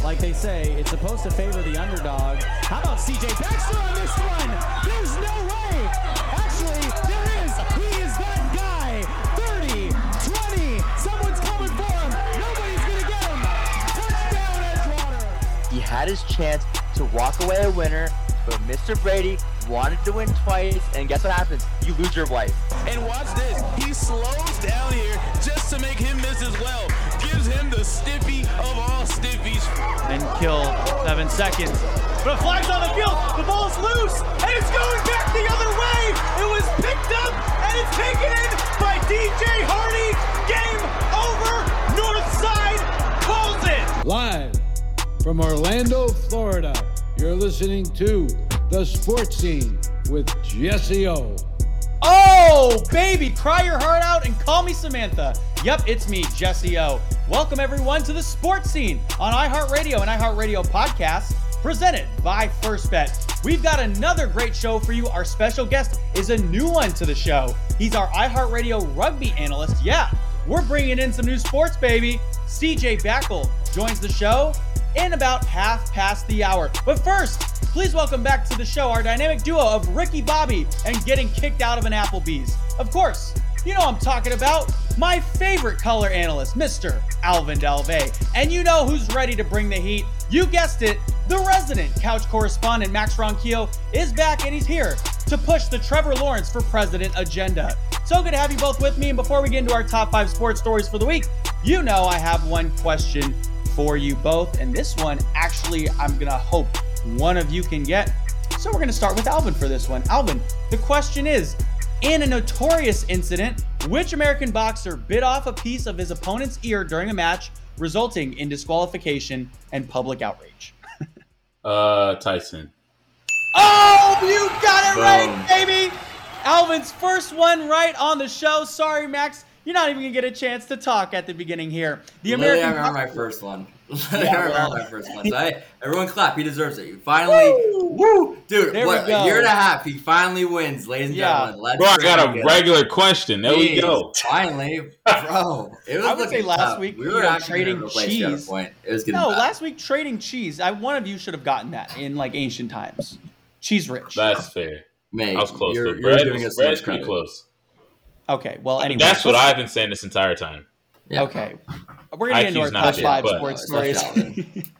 Like they say, it's supposed to favor the underdog. How about CJ Baxter on this one? There's no way. Actually, there is. He is that guy. 30, 20. Someone's coming for him. Nobody's going to get him. Touchdown, Edgewater. He had his chance to walk away a winner, but Mr. Brady wanted to win twice, and guess what happens? You lose your wife. And watch this. He slows down here just to make him miss as well. Gives him the stiffy of all stiffies. And kill seven seconds. But a flag's on the field. The ball's loose. And it's going back the other way. It was picked up and it's taken in by DJ Hardy. Game over. Northside calls it. Live from Orlando, Florida. You're listening to The Sports Scene with Jesse O. Oh, baby, cry your heart out and call me Samantha. Yep, it's me, Jesse O. Welcome, everyone, to The Sports Scene on iHeartRadio and iHeartRadio Podcasts, presented by First Bet. We've got another great show for you. Our special guest is a new one to the show. He's our iHeartRadio rugby analyst. Yeah, we're bringing in some new sports, baby. CJ Bakle joins the show in about half past the hour. But first, please welcome back to the show our dynamic duo of Ricky Bobby and getting kicked out of an Applebee's. Of course, you know I'm talking about my favorite color analyst, Mr. Alvin Delvey. And you know who's ready to bring the heat. You guessed it, the resident couch correspondent Max Ronquillo is back and he's here to push the Trevor Lawrence for president agenda. So good to have you both with me. And before we get into our top five sports stories for the week, you know I have one question for you both. And this one, actually, I'm going to hope one of you can get. So we're going to start with Alvin for this one. Alvin, the question is In a notorious incident, which American boxer bit off a piece of his opponent's ear during a match, resulting in disqualification and public outrage? uh, Tyson. Oh, you got it Boom. right, baby! Alvin's first one right on the show. Sorry, Max. You're not even gonna get a chance to talk at the beginning here. The American. I remember my first one. yeah, I remember my first one. So I, everyone clap. He deserves it. You finally, woo, woo dude. There what, a year and a half. He finally wins, ladies and yeah. gentlemen. Let's bro, I got a regular question. There Jeez, we go. Finally, bro. It was I would say last tough. week we were trading cheese. Point. It was no, bad. last week trading cheese. I one of you should have gotten that in like ancient times. Cheese rich. That's fair. Mate, I was close. You're, you're Brad, doing us Brad's pretty close. Okay, well, anyway. That's what I've been saying this entire time. Yeah. Okay. We're going to get into our top five sports stories.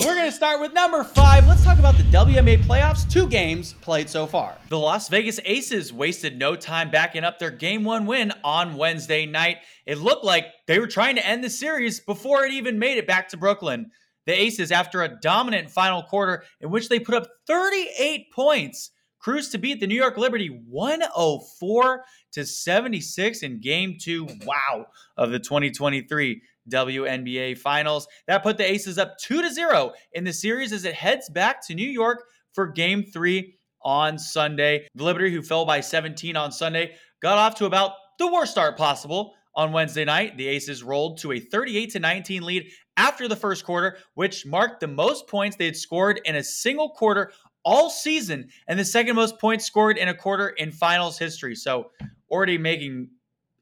We're going to start with number five. Let's talk about the WNBA playoffs. Two games played so far. The Las Vegas Aces wasted no time backing up their game one win on Wednesday night. It looked like they were trying to end the series before it even made it back to Brooklyn. The Aces, after a dominant final quarter in which they put up 38 points, cruised to beat the New York Liberty 104 to 76 in game two, wow, of the 2023 WNBA Finals. That put the Aces up 2 to 0 in the series as it heads back to New York for game three on Sunday. The Liberty, who fell by 17 on Sunday, got off to about the worst start possible. On Wednesday night, the Aces rolled to a 38 to 19 lead after the first quarter, which marked the most points they had scored in a single quarter all season and the second most points scored in a quarter in finals history. So, already making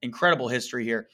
incredible history here.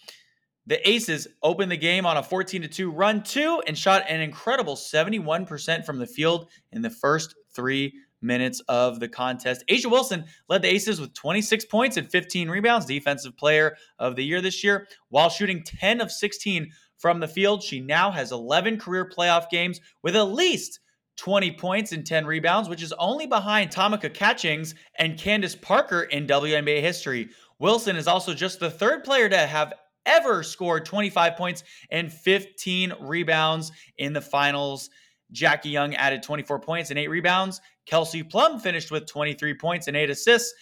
The Aces opened the game on a 14 2 run, two, and shot an incredible 71% from the field in the first three minutes of the contest. A'ja Wilson led the Aces with 26 points and 15 rebounds, defensive player of the year this year, while shooting 10 of 16 from the field. She now has 11 career playoff games with at least 20 points and 10 rebounds, which is only behind Tamika Catchings and Candace Parker in WNBA history. Wilson is also just the third player to have ever scored 25 points and 15 rebounds in the finals. Jackie Young added 24 points and eight rebounds. Kelsey Plum finished with 23 points and eight assists.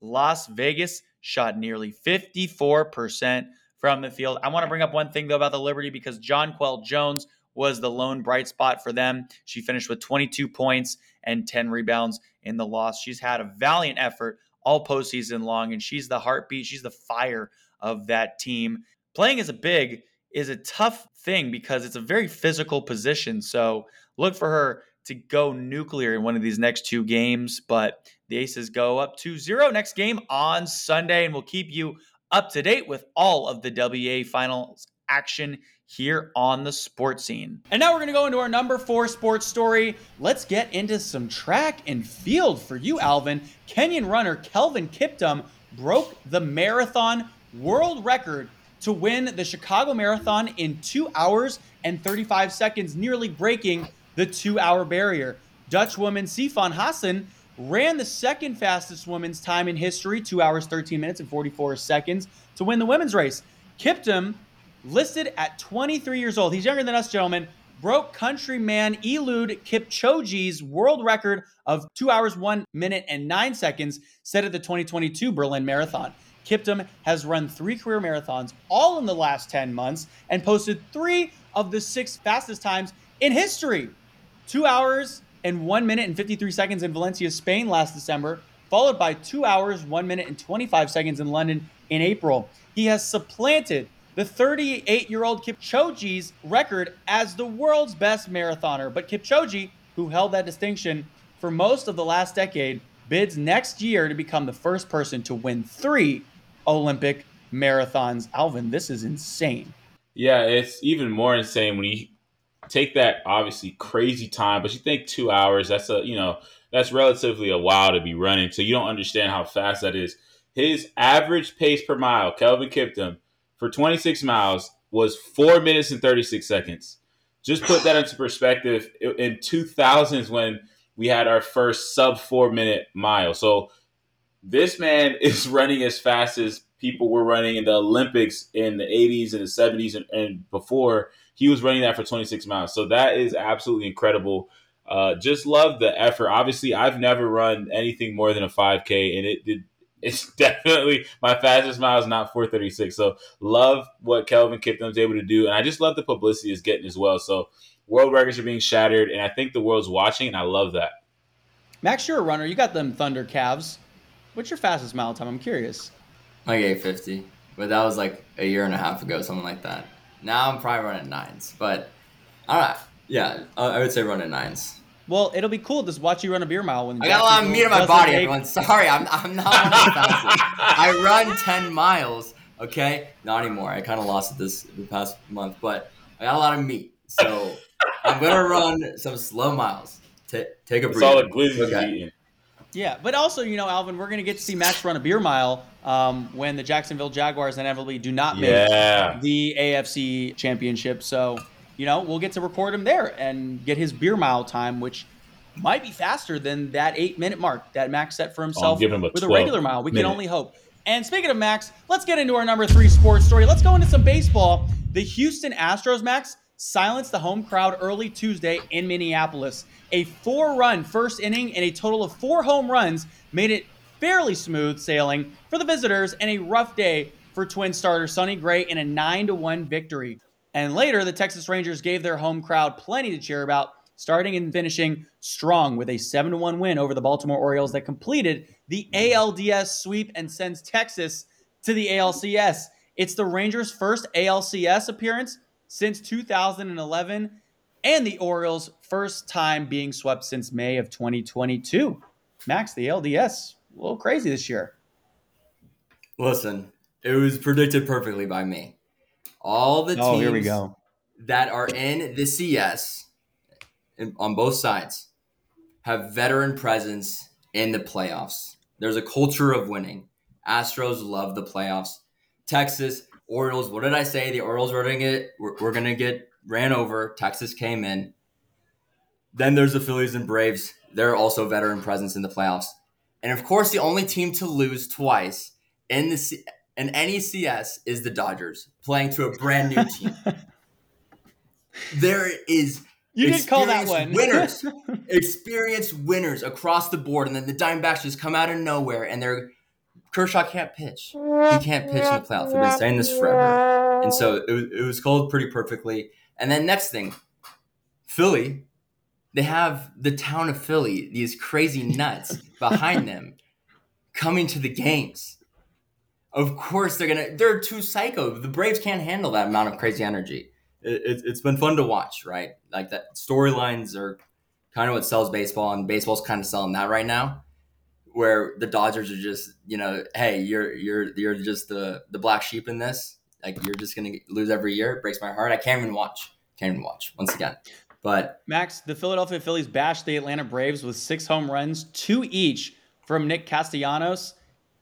Las Vegas shot nearly 54% from the field. I want to bring up one thing though about the Liberty because Jonquel Jones was the lone bright spot for them. She finished with 22 points and 10 rebounds in the loss. She's had a valiant effort all postseason long, and she's the heartbeat. She's the fire of that team. Playing as a big is a tough thing because it's a very physical position. So look for her to go nuclear in one of these next two games. But the Aces go up 2 0 next game on Sunday, and we'll keep you up to date with all of the WNBA finals action here on the sports scene. And now we're going to go into our number four sports story. Let's get into some track and field for you, Alvin. Kenyan runner Kelvin Kiptum broke the marathon world record to win the Chicago Marathon in two hours and 35 seconds, nearly breaking the two hour barrier. Dutch woman Sifan Hassan ran the second fastest women's time in history, two hours, 13 minutes, and 44 seconds, to win the women's race. Kiptum listed at 23 years old. He's younger than us, gentlemen. Broke countryman Eliud Kipchoge's world record of 2 hours, 1 minute, and 9 seconds set at the 2022 Berlin Marathon. Kiptum has run three career marathons, all in the last 10 months, and posted three of the six fastest times in history. Two hours and 1 minute and 53 seconds in Valencia, Spain last December, followed by 2 hours, 1 minute, and 25 seconds in London in April. He has supplanted the 38 year old Kipchoge's record as the world's best marathoner. But Kipchoge, who held that distinction for most of the last decade, bids next year to become the first person to win three Olympic marathons. Alvin, this is insane. Yeah, it's even more insane when you take that obviously crazy time, but you think two hours, that's a, you know, that's relatively a while to be running. So you don't understand how fast that is. His average pace per mile, Kelvin Kiptum, for 26 miles was four minutes and 36 seconds. Just put that into perspective. In 2000s, when we had our first sub four minute mile, so this man is running as fast as people were running in the Olympics in the 80s and the 70s and, and before. He was running that for 26 miles. So that is absolutely incredible. Uh, just love the effort. Obviously, I've never run anything more than a 5K, and it did it's definitely my fastest mile is not 436. So love what Kelvin Kiptum's able to do, and I just love the publicity is getting as well. So world records are being shattered, and I think the world's watching, and I love that. Max, you're a runner. You got them Thunder calves. What's your fastest mile time? I'm curious. Like 850, but that was like a year and a half ago, something like that. Now I'm probably running nines, but all right, yeah, I would say running nines. Well, it'll be cool to watch you run a beer mile when I got a lot of meat on my body. Make... Everyone, sorry, I'm I'm not fast. I run ten miles. Okay, not anymore. I kind of lost it this the past month, but I got a lot of meat, so I'm gonna run some slow miles. T- take a break. all the glizzy's okay. eating. Yeah, but also, you know, Alvin, we're going to get to see Max run a beer mile um, when the Jacksonville Jaguars inevitably do not make yeah. the AFC championship. So you know, we'll get to record him there and get his beer mile time, which might be faster than that eight minute mark that Max set for himself him a with a regular mile. We minute. can only hope. And speaking of Max, let's get into our number three sports story. Let's go into some baseball. The Houston Astros, Max, silenced the home crowd early Tuesday in Minneapolis. A four run first inning and a total of four home runs made it fairly smooth sailing for the visitors and a rough day for twin starter Sonny Gray in a 9 1 victory. And later, the Texas Rangers gave their home crowd plenty to cheer about, starting and finishing strong with a 7 1 win over the Baltimore Orioles that completed the ALDS sweep and sends Texas to the ALCS. It's the Rangers' first ALCS appearance since 2011 and the Orioles' first time being swept since May of 2022. Max, the LDS, a little crazy this year. Listen, it was predicted perfectly by me all the oh, here we go. that are in the CS in, on both sides have veteran presence in the playoffs. There's a culture of winning. Astros love the playoffs. Texas Orioles. What did I say? The Orioles are gonna get we're, we're gonna get ran over. Texas came in. Then there's the Phillies and Braves. They're also veteran presence in the playoffs. And of course, the only team to lose twice in the C- in any CS is the Dodgers, playing to a brand new team. there is you didn't call that one. winners, experienced winners across the board, and then the Diamondbacks just come out of nowhere, and they're Kershaw can't pitch. He can't pitch in the playoffs. We've been saying this forever, and so it was, it was called pretty perfectly. And then next thing, Philly, they have the town of Philly, these crazy nuts behind them, coming to the games. Of course, they're gonna. They're too psycho. The Braves can't handle that amount of crazy energy. It, it, it's been fun to watch, right? Like that storylines are kind of what sells baseball, and baseball's kind of selling that right now. Where the Dodgers are just, you know, hey, you're you're you're just the the black sheep in this. Like you're just gonna lose every year. It breaks my heart. I can't even watch. Can't even watch once again. But Max, the Philadelphia Phillies bashed the Atlanta Braves with six home runs, two each from Nick Castellanos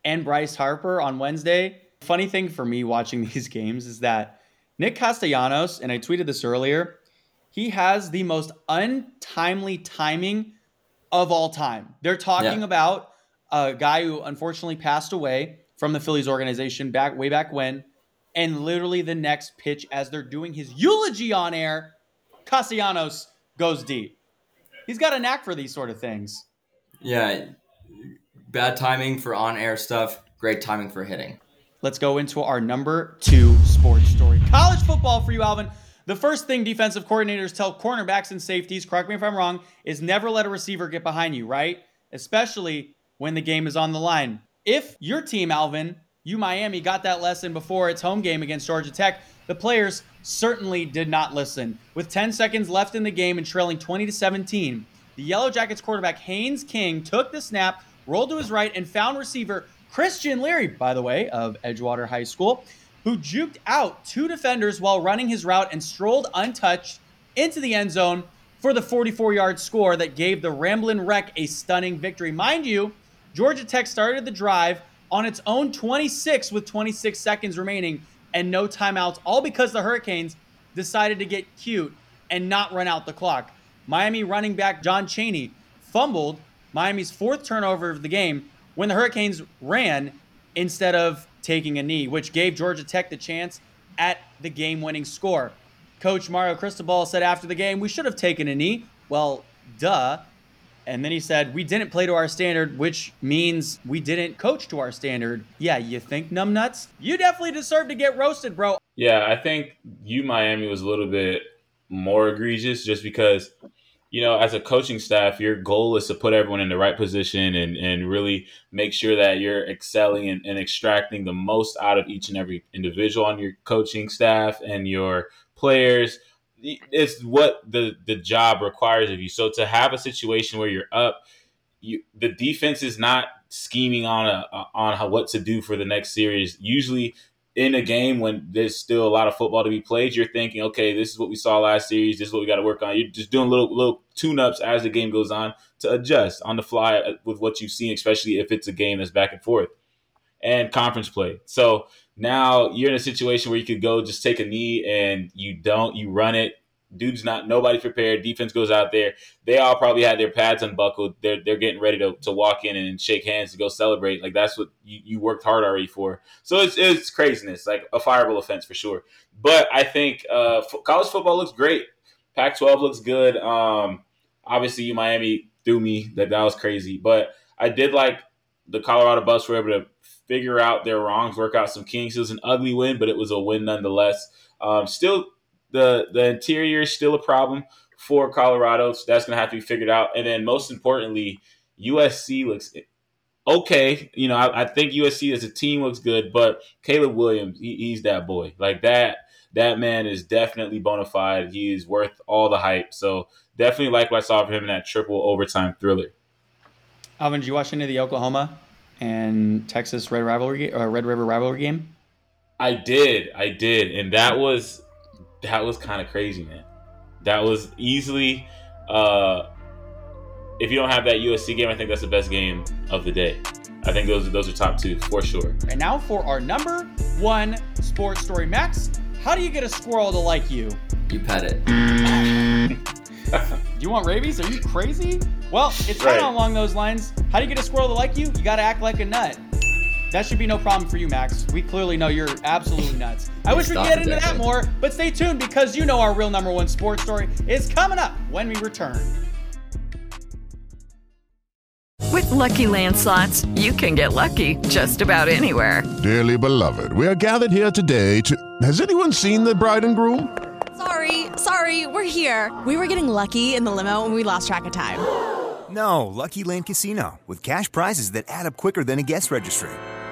and Bryce Harper on Wednesday. Funny thing for me watching these games is that Nick Castellanos, and I tweeted this earlier, he has the most untimely timing of all time. They're talking yeah. about a guy who unfortunately passed away from the Phillies organization back way back when, and literally the next pitch as they're doing his eulogy on air, Castellanos goes deep. He's got a knack for these sort of things. Yeah, bad timing for on-air stuff, great timing for hitting. Let's go into our number two sports story. College football for you, Alvin. The first thing defensive coordinators tell cornerbacks and safeties, correct me if I'm wrong, is never let a receiver get behind you, right? Especially when the game is on the line. If your team, Alvin, you Miami, got that lesson before its home game against Georgia Tech, the players certainly did not listen. With 10 seconds left in the game and trailing 20 to 17, the Yellow Jackets quarterback Haynes King took the snap, rolled to his right, and found receiver Christian Leary, by the way, of Edgewater High School, who juked out two defenders while running his route and strolled untouched into the end zone for the 44 yard score that gave the Ramblin' Wreck a stunning victory. Mind you, Georgia Tech started the drive on its own 26 with 26 seconds remaining and no timeouts, all because the Hurricanes decided to get cute and not run out the clock. Miami running back Don Chaney fumbled Miami's fourth turnover of the game when the Hurricanes ran instead of taking a knee, which gave Georgia Tech the chance at the game winning score. Coach Mario Cristobal said after the game, We should have taken a knee. Well, duh. And then he said, We didn't play to our standard, which means we didn't coach to our standard. Yeah, you think, numbnuts? You definitely deserve to get roasted, bro. Yeah, I think you, Miami, was a little bit more egregious just because you know, as a coaching staff, your goal is to put everyone in the right position and, and really make sure that you're excelling and, and extracting the most out of each and every individual on your coaching staff and your players. It's what the, the job requires of you. So to have a situation where you're up, you, the defense is not scheming on a, on how, what to do for the next series. Usually in a game when there's still a lot of football to be played, you're thinking, okay, this is what we saw last series. This is what we got to work on. You're just doing little little tune ups as the game goes on to adjust on the fly uh, with what you've seen, especially if it's a game that's back and forth and conference play. So now you're in a situation where you could go just take a knee and you don't, you run it, dude's not nobody prepared. Defense goes out there. They all probably had their pads unbuckled. They're they're getting ready to, to walk in and shake hands to go celebrate. Like that's what you, you worked hard already for. So it's it's craziness, like a fireable offense for sure. But I think uh, college football looks great. Pac-12 looks good. Um, obviously, you Miami threw me that that was crazy, but I did like the Colorado Buffs were able to figure out their wrongs, work out some kinks. It was an ugly win, but it was a win nonetheless. Um, still the the interior is still a problem for Colorado. So that's going to have to be figured out. And then most importantly, USC looks okay. You know, I, I think USC as a team looks good, but Caleb Williams, he, he's that boy. Like that, that man is definitely bona fide. He is worth all the hype. So definitely like what I saw from him in that triple overtime thriller. Alvin, did you watch any of the Oklahoma and Texas Red rivalry or uh, Red River rivalry game? I did, I did, and that was that was kind of crazy, man. That was easily, uh, if you don't have that USC game, I think that's the best game of the day. I think those those are top two for sure. And now for our number one sports story, Max. How do you get a squirrel to like you? You pet it. do you want rabies? Are you crazy? Well, it's right. kind of along those lines. How do you get a squirrel to like you? You got to act like a nut. That should be no problem for you, Max. We clearly know you're absolutely nuts. I wish we could get into that more, but stay tuned because you know our real number one sports story is coming up when we return. With Lucky Land slots, you can get lucky just about anywhere. Dearly beloved, we are gathered here today to. Has anyone seen the bride and groom? Sorry, sorry, we're here. We were getting lucky in the limo and we lost track of time. No, Lucky Land Casino, with cash prizes that add up quicker than a guest registry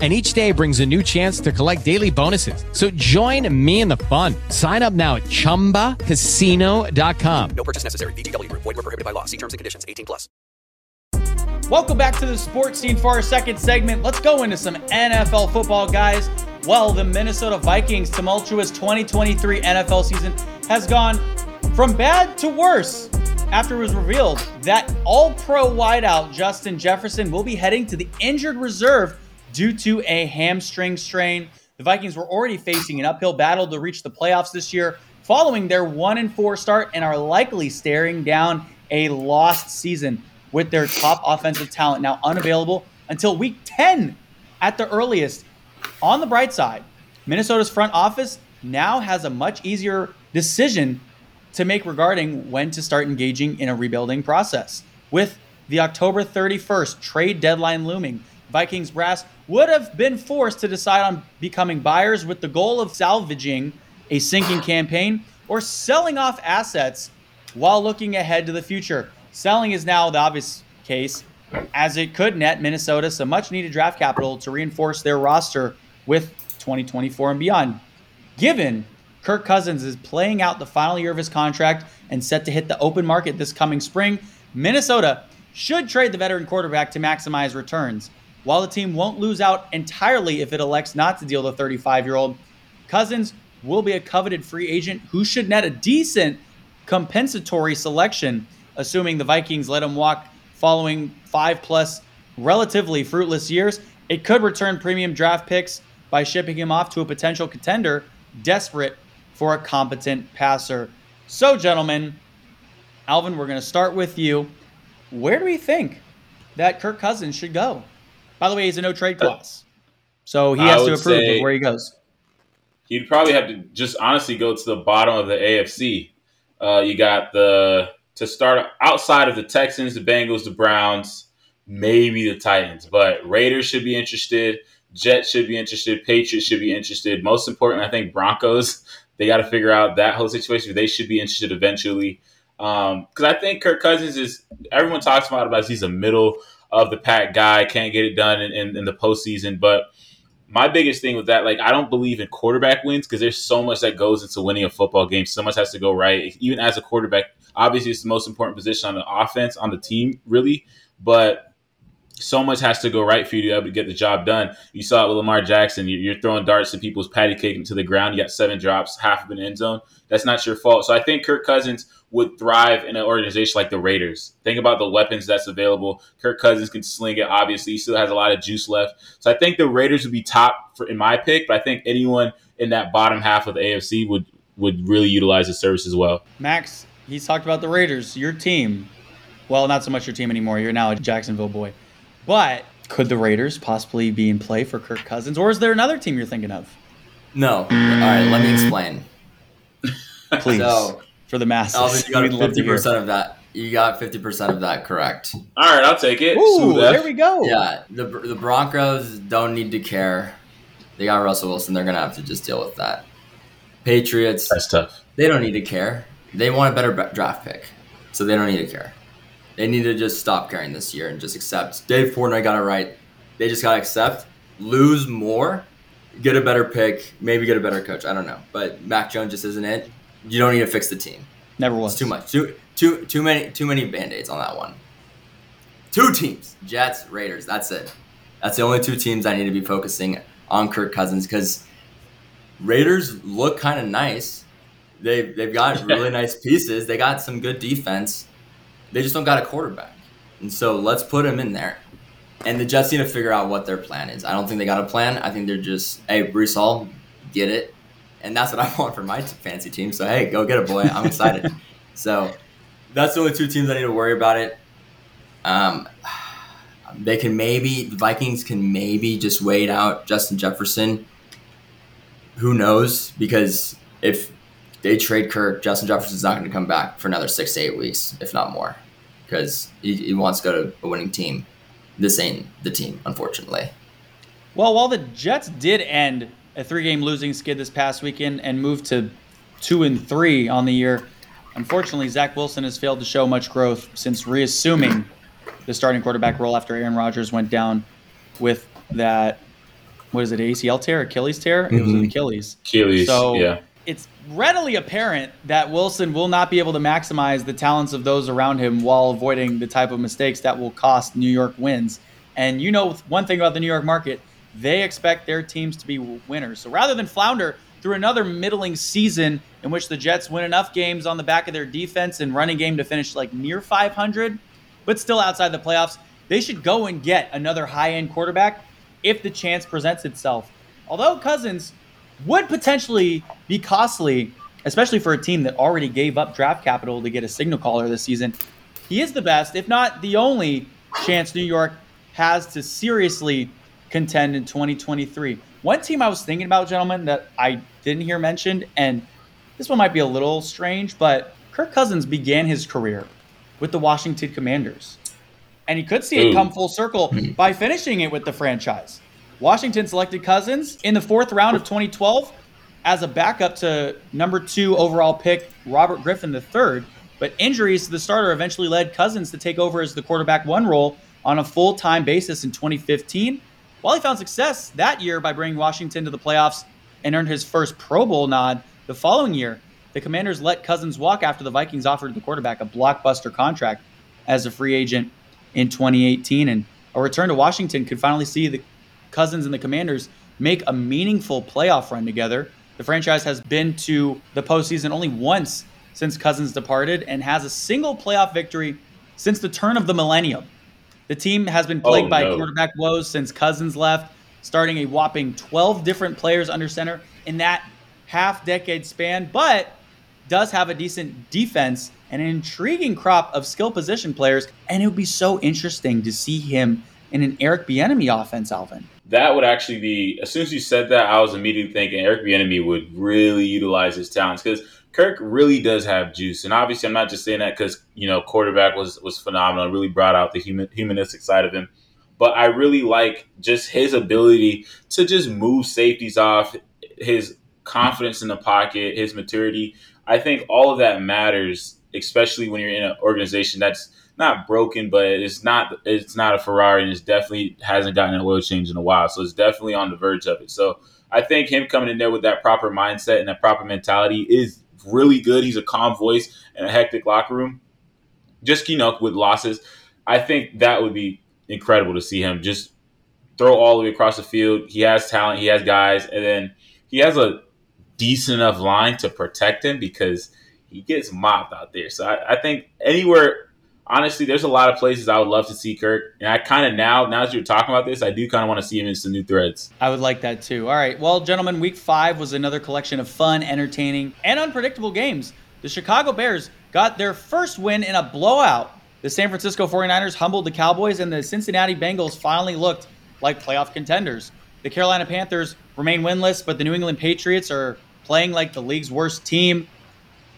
and each day brings a new chance to collect daily bonuses. So join me in the fun. Sign up now at ChumbaCasino.com. No purchase necessary. VGW. Void were prohibited by law. See terms and conditions. 18 plus. Welcome back to the sports scene for our second segment. Let's go into some NFL football, guys. Well, the Minnesota Vikings' tumultuous 2023 NFL season has gone from bad to worse after it was revealed that all pro wideout Justin Jefferson will be heading to the injured reserve due to a hamstring strain. The Vikings were already facing an uphill battle to reach the playoffs this year, following their 1 and 4 start and are likely staring down a lost season with their top offensive talent now unavailable until week 10 at the earliest. On the bright side, Minnesota's front office now has a much easier decision to make regarding when to start engaging in a rebuilding process. With the October 31st trade deadline looming, Vikings brass would have been forced to decide on becoming buyers with the goal of salvaging a sinking campaign or selling off assets while looking ahead to the future. Selling is now the obvious case, as it could net Minnesota some much needed draft capital to reinforce their roster with 2024 and beyond. Given Kirk Cousins is playing out the final year of his contract and set to hit the open market this coming spring, Minnesota should trade the veteran quarterback to maximize returns. While the team won't lose out entirely if it elects not to deal the 35 year old, Cousins will be a coveted free agent who should net a decent compensatory selection, assuming the Vikings let him walk following five plus relatively fruitless years. It could return premium draft picks by shipping him off to a potential contender desperate for a competent passer. So, gentlemen, Alvin, we're going to start with you. Where do we think that Kirk Cousins should go? By the way, he's a no trade clause, so he has to approve before he goes. He'd probably have to just honestly go to the bottom of the AFC. Uh, you got the to start outside of the Texans, the Bengals, the Browns, maybe the Titans, but Raiders should be interested. Jets should be interested. Patriots should be interested. Most important, I think Broncos. They got to figure out that whole situation. They should be interested eventually. Because um, I think Kirk Cousins is. Everyone talks about it as he's a middle of the pack guy, can't get it done in, in, in the postseason. But my biggest thing with that, like, I don't believe in quarterback wins because there's so much that goes into winning a football game. So much has to go right. Even as a quarterback, obviously, it's the most important position on the offense, on the team, really. But so much has to go right for you to be able to get the job done. You saw it with Lamar Jackson. You're throwing darts at people's patty cake into the ground. You got seven drops, half of an end zone. That's not your fault. So I think Kirk Cousins would thrive in an organization like the Raiders. Think about the weapons that's available. Kirk Cousins can sling it. Obviously, he still has a lot of juice left. So I think the Raiders would be top for, in my pick. But I think anyone in that bottom half of the AFC would would really utilize his service as well. Max, he's talked about the Raiders, your team. Well, not so much your team anymore. You're now a Jacksonville boy. But could the Raiders possibly be in play for Kirk Cousins, or is there another team you're thinking of? No. All right, let me explain. Please. So, for the masses. Alvin, you got fifty percent of that. You got fifty percent of that correct. All right, I'll take it. Ooh, there we go. Yeah, the the Broncos don't need to care. They got Russell Wilson. They're gonna have to just deal with that. Patriots. That's tough. They don't need to care. They want a better draft pick, so they don't need to care. They need to just stop caring this year and just accept. Dave Portnoy got it right. They just got to accept, lose more, get a better pick, maybe get a better coach. I don't know. But Mac Jones just isn't it. You don't need to fix the team. Never was. It's too much. Too too too many too many band-aids on that one. Two teams. Jets, Raiders. That's it. That's the only two teams I need to be focusing on Kirk Cousins because Raiders look kind of nice. They've, they've got really nice pieces. They got some good defense. They just don't got a quarterback. And so let's put him in there. And the Jets need to figure out what their plan is. I don't think they got a plan. I think they're just, hey, Breece Hall, get it. And that's what I want for my fancy team. So, hey, go get it, boy. I'm excited. so that's the only two teams I need to worry about it. Um, they can maybe, the Vikings can maybe just wait out Justin Jefferson. Who knows? Because if they trade Kirk, Justin Jefferson's not going to come back for another six to eight weeks, if not more, because he, he wants to go to a winning team. This ain't the team, unfortunately. Well, while the Jets did end a three-game losing skid this past weekend and moved to two and three on the year, unfortunately, Zach Wilson has failed to show much growth since reassuming the starting quarterback role after Aaron Rodgers went down with that. What is it? ACL tear, Achilles tear? Mm-hmm. It was an mm-hmm. Achilles. Achilles. So yeah it's readily apparent that Wilson will not be able to maximize the talents of those around him while avoiding the type of mistakes that will cost New York wins. And you know one thing about the New York market, they expect their teams to be winners. So rather than flounder through another middling season in which the Jets win enough games on the back of their defense and running game to finish like near 500, but still outside the playoffs, they should go and get another high-end quarterback if the chance presents itself. Although Cousins would potentially be costly, especially for a team that already gave up draft capital to get a signal caller this season. He is the best, if not the only chance New York has to seriously contend in 2023. One team I was thinking about, gentlemen, that I didn't hear mentioned, and this one might be a little strange, but Kirk Cousins began his career with the Washington Commanders. And he could see it come full circle by finishing it with the franchise. Washington selected Cousins in the fourth round of 2012 as a backup to number two overall pick Robert Griffin III. But injuries to the starter eventually led Cousins to take over as the quarterback one role on a full time basis in 2015. While he found success that year by bringing Washington to the playoffs and earned his first Pro Bowl nod the following year, the Commanders let Cousins walk after the Vikings offered the quarterback a blockbuster contract as a free agent in 2018. And a return to Washington could finally see the Cousins and the Commanders make a meaningful playoff run together. The franchise has been to the postseason only once since Cousins departed and has a single playoff victory since the turn of the millennium. The team has been oh, plagued oh, by no. quarterback woes since Cousins left, starting a whopping 12 different players under center in that half decade span, but does have a decent defense and an intriguing crop of skill position players. And it would be so interesting to see him in an Eric Bieniemy offense, Alvin that would actually be as soon as you said that, I was immediately thinking Eric Bieniemy would really utilize his talents because Kirk really does have juice, and obviously I'm not just saying that because you know quarterback was was phenomenal, really brought out the human, humanistic side of him, but I really like just his ability to just move safeties off, his confidence in the pocket, his maturity. I think all of that matters, especially when you're in an organization that's not broken, but it's not it's not a Ferrari, and it definitely hasn't gotten an oil change in a while. So it's definitely on the verge of it. So I think him coming in there with that proper mindset and that proper mentality is really good. He's a calm voice in a hectic locker room. Just you know, with losses, I think that would be incredible to see him just throw all the way across the field. He has talent, he has guys, and then he has a decent enough line to protect him because he gets mopped out there. So I, I think anywhere honestly, there's a lot of places I would love to see Kirk. And I kind of now, now that you're talking about this, I do kind of want to see him in some new threads. I would like that too. All right. Well, gentlemen, week five was another collection of fun, entertaining, and unpredictable games. The Chicago Bears got their first win in a blowout. The San Francisco 49ers humbled the Cowboys, and the Cincinnati Bengals finally looked like playoff contenders. The Carolina Panthers remain winless, but the New England Patriots are playing like the league's worst team.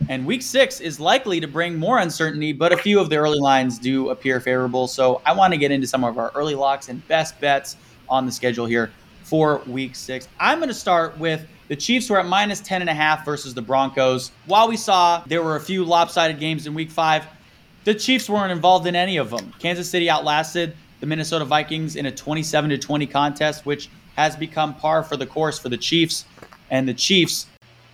And week six is likely to bring more uncertainty, but a few of the early lines do appear favorable. So I want to get into some of our early locks and best bets on the schedule here for week six. I'm going to start with the Chiefs who are at minus 10 and a half versus the Broncos. While we saw there were a few lopsided games in week five, the Chiefs weren't involved in any of them. Kansas City outlasted the Minnesota Vikings in a 27 to 20 contest, which has become par for the course for the Chiefs. And the Chiefs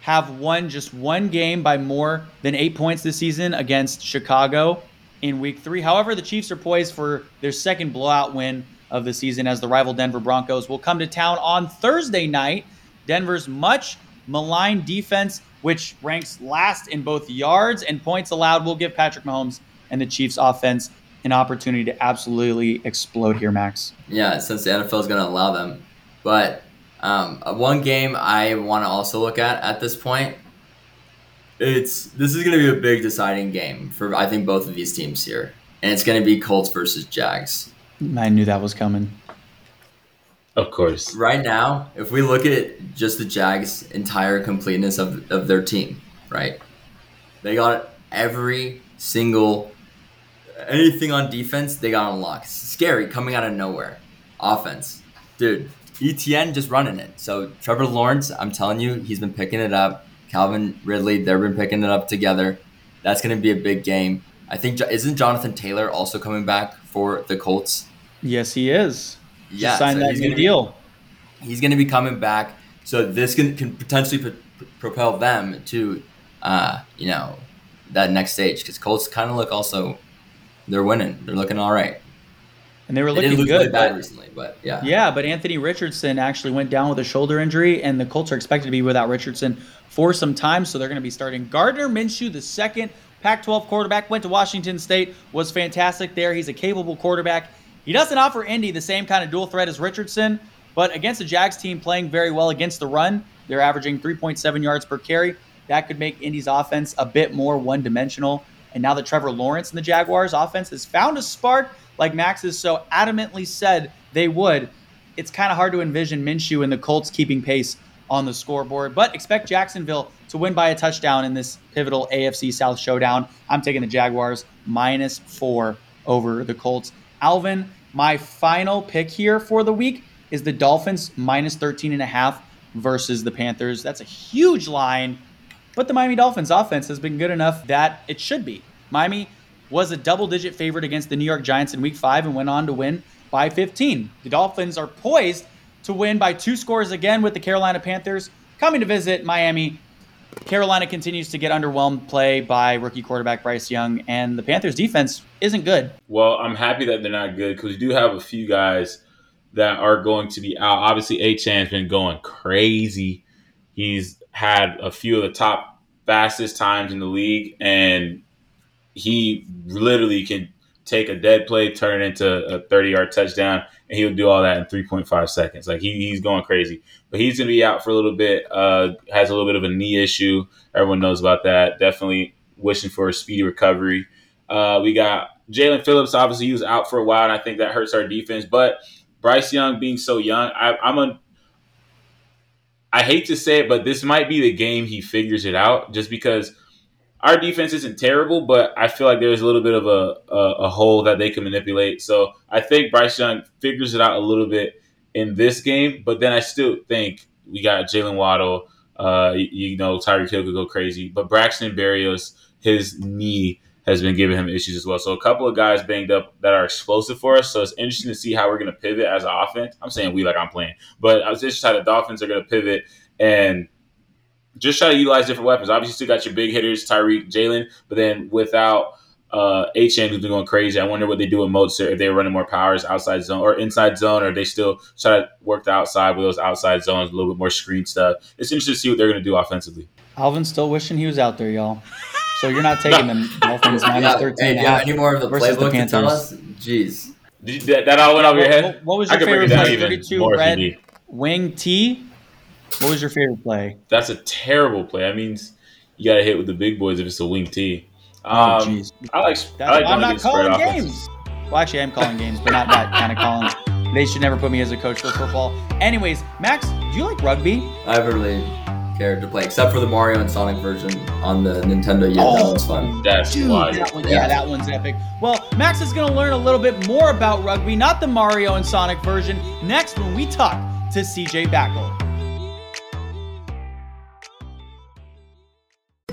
have won just one game by more than eight points this season against Chicago in week three. However, the Chiefs are poised for their second blowout win of the season as the rival Denver Broncos will come to town on Thursday night. Denver's much maligned defense, which ranks last in both yards and points allowed, will give Patrick Mahomes and the Chiefs offense an opportunity to absolutely explode here, Max. Yeah, since the NFL is going to allow them. But um, one game I want to also look at at this point. It's this is going to be a big deciding game for I think both of these teams here, and it's going to be Colts versus Jags. I knew that was coming. Of course. Right now, if we look at just the Jags' entire completeness of, of their team, right? They got every single anything on defense, they got unlocked. Scary coming out of nowhere. Offense. Dude, ETN just running it. So Trevor Lawrence, I'm telling you, he's been picking it up. Calvin Ridley, they've been picking it up together. That's going to be a big game. I think isn't Jonathan Taylor also coming back for the Colts? Yes, he is. Yeah, Just signed so that new deal. Be, he's going to be coming back, so this can, can potentially pro- propel them to, uh, you know, that next stage. Because Colts kind of look also, they're winning. They're looking all right. And they were looking they good. Really bad recently, but yeah. Yeah, but Anthony Richardson actually went down with a shoulder injury, and the Colts are expected to be without Richardson for some time, so they're going to be starting Gardner Minshew, the second Pac-12 quarterback, went to Washington State, was fantastic there. He's a capable quarterback. He doesn't offer Indy the same kind of dual threat as Richardson, but against the Jags team playing very well against the run, they're averaging 3.7 yards per carry. That could make Indy's offense a bit more one-dimensional. And now that Trevor Lawrence and the Jaguars offense has found a spark, like Max has so adamantly said they would, it's kind of hard to envision Minshew and the Colts keeping pace on the scoreboard. But expect Jacksonville to win by a touchdown in this pivotal AFC South showdown. I'm taking the Jaguars minus four over the Colts. Alvin, my final pick here for the week is the Dolphins minus 13 and a half versus the Panthers. That's a huge line, but the Miami Dolphins offense has been good enough that it should be. Miami was a double digit favorite against the New York Giants in week five and went on to win by 15. The Dolphins are poised to win by two scores again with the Carolina Panthers coming to visit Miami. Carolina continues to get underwhelmed play by rookie quarterback Bryce Young, and the Panthers defense isn't good. Well, I'm happy that they're not good because we do have a few guys that are going to be out. Obviously, Achane's been going crazy. He's had a few of the top fastest times in the league, and he literally can take a dead play, turn it into a 30 yard touchdown, and he'll do all that in 3.5 seconds. Like he, he's going crazy. But he's going to be out for a little bit, uh, has a little bit of a knee issue. Everyone knows about that. Definitely wishing for a speedy recovery. Uh, we got Jaelan Phillips. Obviously, he was out for a while, and I think that hurts our defense. But Bryce Young being so young, I, I'm a I hate to say it, but this might be the game he figures it out just because our defense isn't terrible, but I feel like there's a little bit of a, a, a hole that they can manipulate. So I think Bryce Young figures it out a little bit in this game, but then I still think we got Jaylen Waddle. Uh, you, know, Tyreek Hill could go crazy, but Braxton Berrios, his knee has been giving him issues as well. So a couple of guys banged up that are explosive for us. So it's interesting to see how we're going to pivot as an offense. I'm saying we like I'm playing, but I was just how the Dolphins are going to pivot and just try to utilize different weapons. Obviously, you still got your big hitters, Tyreek, Jaylen, but then without uh, Achane who's been going crazy. I wonder what they do with Mostert if they're running more powers outside zone or inside zone, or they still try to work the outside with those outside zones, a little bit more screen stuff. It's interesting to see what they're going to do offensively. Alvin's still wishing he was out there, y'all. So you're not taking them Dolphins minus yeah, 13. Hey, yeah, any more of the playbook the to tell us? Jeez. Did you, that, that all went over your head? What, what was your favorite play? 32 red wing T what was your favorite play? That's a terrible play. That means you got to hit with the big boys if it's a wing T. Oh, um, oh, jeez. I like. I like I'm not calling games. Well, actually, I'm calling games, but not that kind of calling. They should never put me as a coach for football. Anyways, Max, do you like rugby? I haven't really cared to play, except for the Mario and Sonic version on the Nintendo. Yeah, oh, that one's fun. That's dude, that one, yeah, yeah, that one's epic. Well, Max is going to learn a little bit more about rugby, not the Mario and Sonic version, next when we talk to CJ Bakle.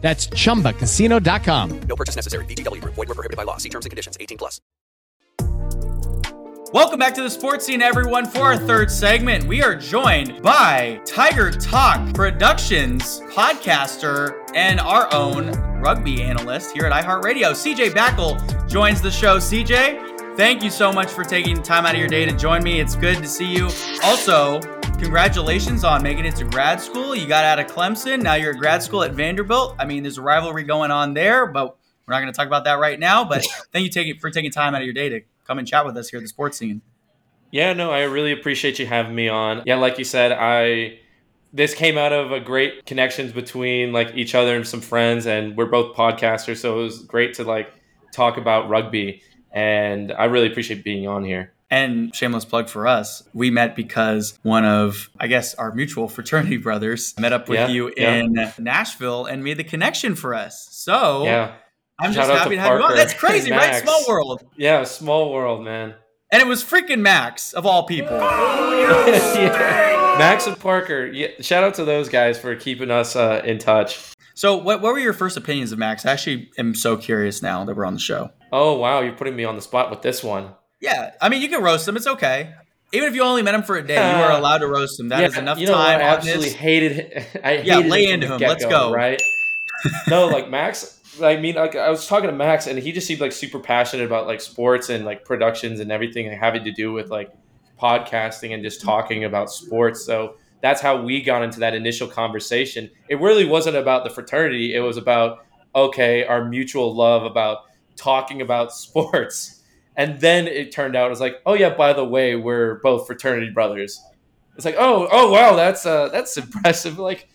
That's chumbacasino.com. No purchase necessary. VGW Group. Void were prohibited by law. See terms and conditions. 18 plus. Welcome back to the sports scene, everyone. For our third segment, we are joined by Tiger Talk Productions podcaster and our own rugby analyst here at iHeartRadio. CJ Bakle joins the show. CJ, thank you so much for taking time out of your day to join me. It's good to see you. Also, congratulations on making it to grad school. You got out of Clemson. Now you're at grad school at Vanderbilt. I mean, there's a rivalry going on there, but we're not going to talk about that right now. But thank you taking, for taking time out of your day to come and chat with us here at the sports scene. Yeah, no, I really appreciate you having me on. Yeah, like you said, I this came out of a great connections between like each other and some friends and we're both podcasters, so it was great to like talk about rugby and I really appreciate being on here. And shameless plug for us, we met because one of, I guess, our mutual fraternity brothers met up with Yeah, you yeah. in Nashville and made the connection for us. So Yeah. I'm Shout just happy to to have you on. That's crazy, right? Small world. Yeah, small world, man. And it was freaking Max, of all people. Yeah. Max and Parker, yeah, shout out to those guys for keeping us uh, in touch. So, what, what were your first opinions of Max? I actually am so curious now that we're on the show. Oh wow, you're putting me on the spot with this one. Yeah, I mean, you can roast them. It's okay. Even if you only met him for a day, you are uh, allowed to roast him. That is Yeah, enough you know time. what? I absolutely hated. I hated Yeah, lay into him. Let's go. Right? no, like Max. I mean, like I was talking to Max, and he just seemed like super passionate about like sports and like productions and everything and having to do with like podcasting and just talking about sports. So that's how we got into that initial conversation. It really wasn't about the fraternity. It was about okay, our mutual love about talking about sports. And then it turned out it was like, oh yeah, by the way, we're both fraternity brothers. It's like, oh, oh wow, that's uh that's impressive. Like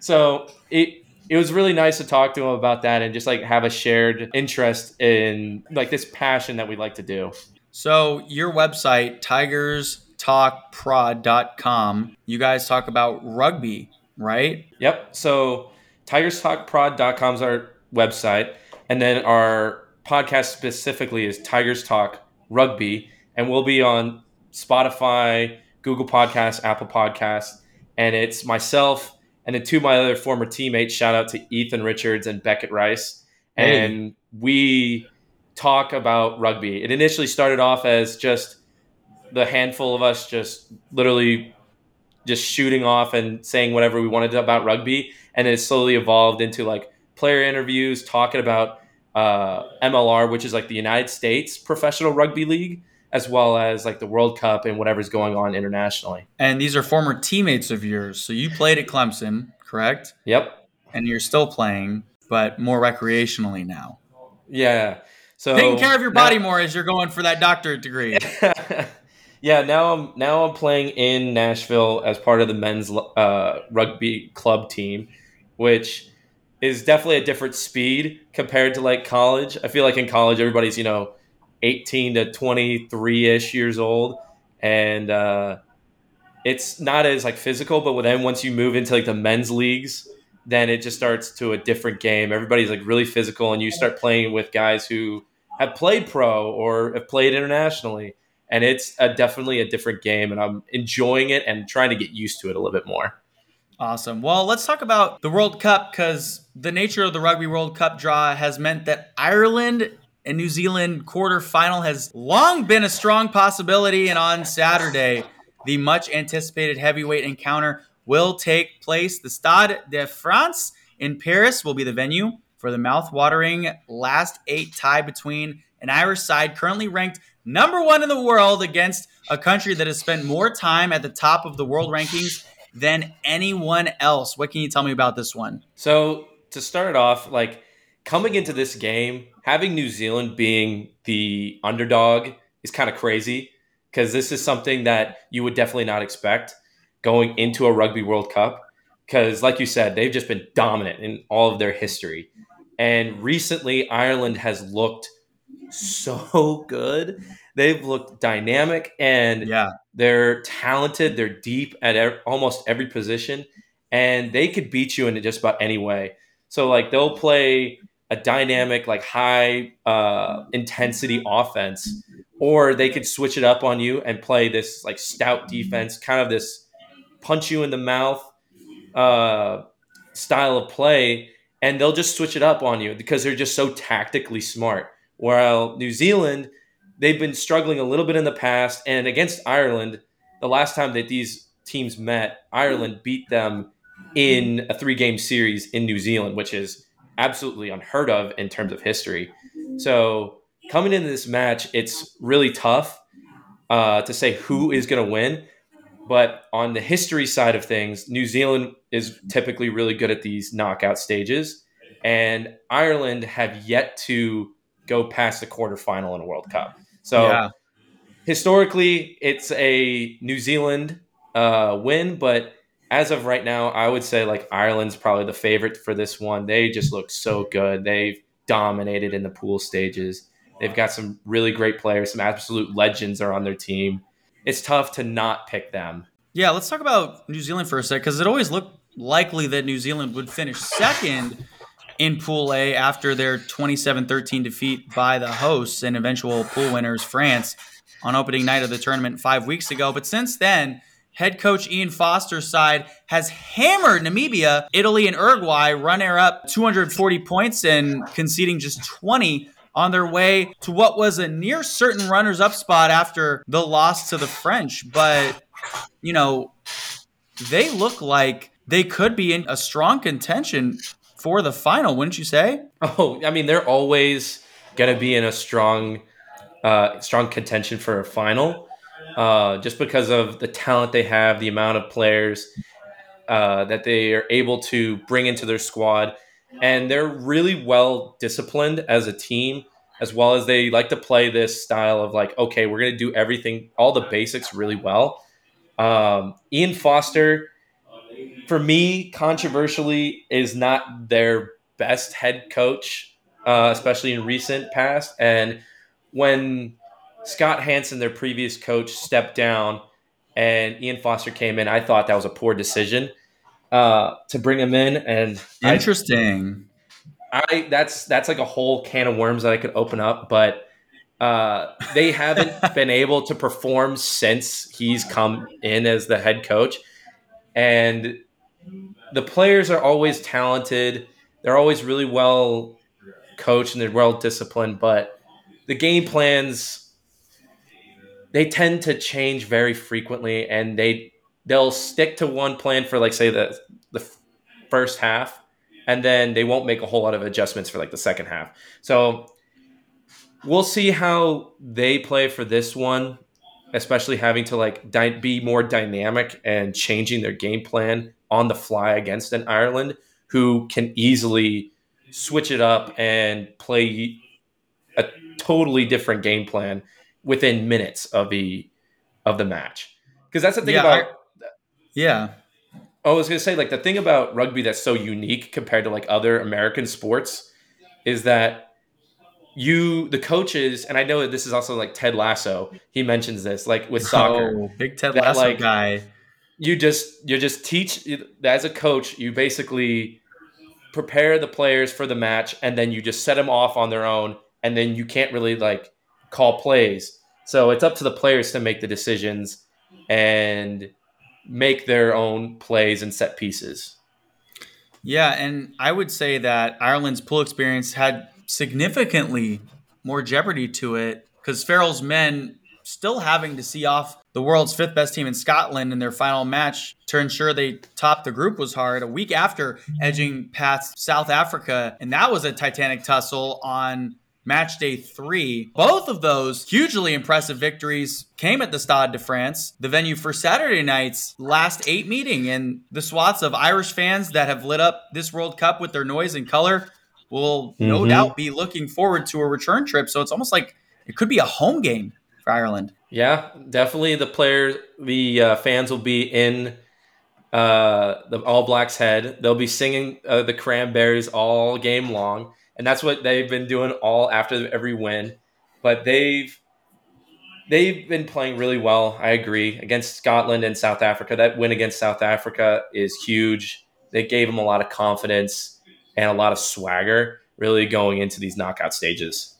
so it it was really nice to talk to him about that and just like have a shared interest in like this passion that we like to do. So, your website, tigerstalkprod.com, you guys talk about rugby, right? Yep. So tigerstalkprod.com is our website. And then our podcast specifically is Tigers Talk Rugby. And we'll be on Spotify, Google Podcasts, Apple Podcasts. And it's myself and then two of my other former teammates. Shout out to Ethan Richards and Beckett Rice. Hey. And we talk about rugby. It initially started off as just the handful of us just literally just shooting off and saying whatever we wanted about rugby, and it slowly evolved into like player interviews, talking about uh, MLR, which is like the United States Professional Rugby League, as well as like the World Cup and whatever's going on internationally. And these are former teammates of yours. So, you played at Clemson, correct? Yep. And you're still playing, but more recreationally now. Yeah. So Taking care of your now- body more as you're going for that doctorate degree. yeah, now I'm now I'm playing in Nashville as part of the men's uh, rugby club team, which is definitely a different speed compared to like college. I feel like in college everybody's you know 18 to 23 ish years old, and uh, it's not as like physical. But then once you move into like the men's leagues, then it just starts to a different game. Everybody's like really physical, and you start playing with guys who have played pro or have played internationally and it's a, definitely a different game and i'm enjoying it and trying to get used to it a little bit more Awesome. Well, let's talk about the World Cup because the nature of the Rugby World Cup draw has meant that Ireland and New Zealand quarterfinal has long been a strong possibility. And on Saturday, the much anticipated heavyweight encounter will take place. The Stade de France in Paris will be the venue for the mouth-watering last eight tie between an Irish side currently ranked number one in the world against a country that has spent more time at the top of the world rankings than anyone else. What can you tell me about this one? so to start off like coming into this game having new zealand being the underdog is kind of crazy because this is something that you would definitely not expect going into a rugby world cup because like you said they've just been dominant in all of their history and recently ireland has looked so good. They've looked dynamic and yeah, they're talented. They're deep at e- almost every position, and they could beat you in just about any way. So like they'll play a dynamic, like high uh, intensity offense, or they could switch it up on you and play this like stout defense, kind of this punch you in the mouth uh, style of play, and they'll just switch it up on you because they're just so tactically smart. While New Zealand, they've been struggling a little bit in the past, and against Ireland, the last time that these teams met, Ireland beat them in a three game series in New Zealand, which is absolutely unheard of in terms of history. So coming into this match, it's really tough uh, to say who is going to win. But on the history side of things, New Zealand is typically really good at these knockout stages, and Ireland have yet to go past the quarterfinal in a World Cup. So Yeah. historically, it's a New Zealand uh, win, but as of right now, I would say like Ireland's probably the favorite for this one. They just look so good. They've dominated in the pool stages. They've got some really great players. Some absolute legends are on their team. It's tough to not pick them. Yeah, let's talk about New Zealand for a sec because it always looked likely that New Zealand would finish second in Pool A after their 27 13 defeat by the hosts and eventual pool winners, France, on opening night of the tournament five weeks ago. But since then, head coach Ian Foster's side has hammered Namibia, Italy, and Uruguay, runner up 240 points and conceding just 20 on their way to what was a near certain runners up spot after the loss to the French. But, you know, they look like they could be in a strong contention for the final, wouldn't you say? Oh, I mean, they're always going to be in a strong, uh, strong contention for a final, uh, just because of the talent they have, the amount of players uh, that they are able to bring into their squad, and they're really well disciplined as a team, as well as they like to play this style of like, okay, we're going to do everything, all the basics really well. Um, Ian Foster for me, controversially, is not their best head coach, uh, especially in recent past. And when Scott Hansen, their previous coach, stepped down and Ian Foster came in, I thought that was a poor decision uh, to bring him in. And Interesting. I, I that's that's like a whole can of worms that I could open up, but. Uh, they haven't been able to perform since he's come in as the head coach and the players are always talented. They're always really well coached and they're well disciplined, but the game plans they tend to change very frequently and they they'll stick to one plan for like say the the first half and then they won't make a whole lot of adjustments for like the second half. So we'll see how they play for this one especially having to like dy- be more dynamic and changing their game plan on the fly against an Ireland who can easily switch it up and play a totally different game plan within minutes of the of the match. Because that's the thing Yeah, about Yeah. I was gonna say like the thing about rugby that's so unique compared to like other American sports is that you the coaches and I know that this is also like Ted Lasso. He mentions this like with soccer. Oh, big Ted that, Lasso like, guy. you just you just teach as a coach you basically prepare the players for the match and then you just set them off on their own and then you can't really like call plays. So it's up to the players to make the decisions and make their own plays and set pieces. Yeah, and I would say that Ireland's pool experience had significantly more jeopardy to it because Farrell's men still having to see off the world's fifth best team in Scotland in their final match to ensure they topped the group was hard. A week after edging past South Africa, and that was a titanic tussle on match day three. Both of those hugely impressive victories came at the Stade de France, the venue for Saturday night's last eight meeting. And the swaths of Irish fans that have lit up this World Cup with their noise and color will no Mhm. doubt be looking forward to a return trip. So it's almost like it could be a home game for Ireland. Yeah, definitely. The players, the uh, fans will be in uh, the All Blacks head. They'll be singing uh, the Cranberries all game long, and that's what they've been doing all after every win. but they've they've been playing really well. I agree against Scotland and South Africa. That win against South Africa is huge. They gave them a lot of confidence and a lot of swagger, really going into these knockout stages.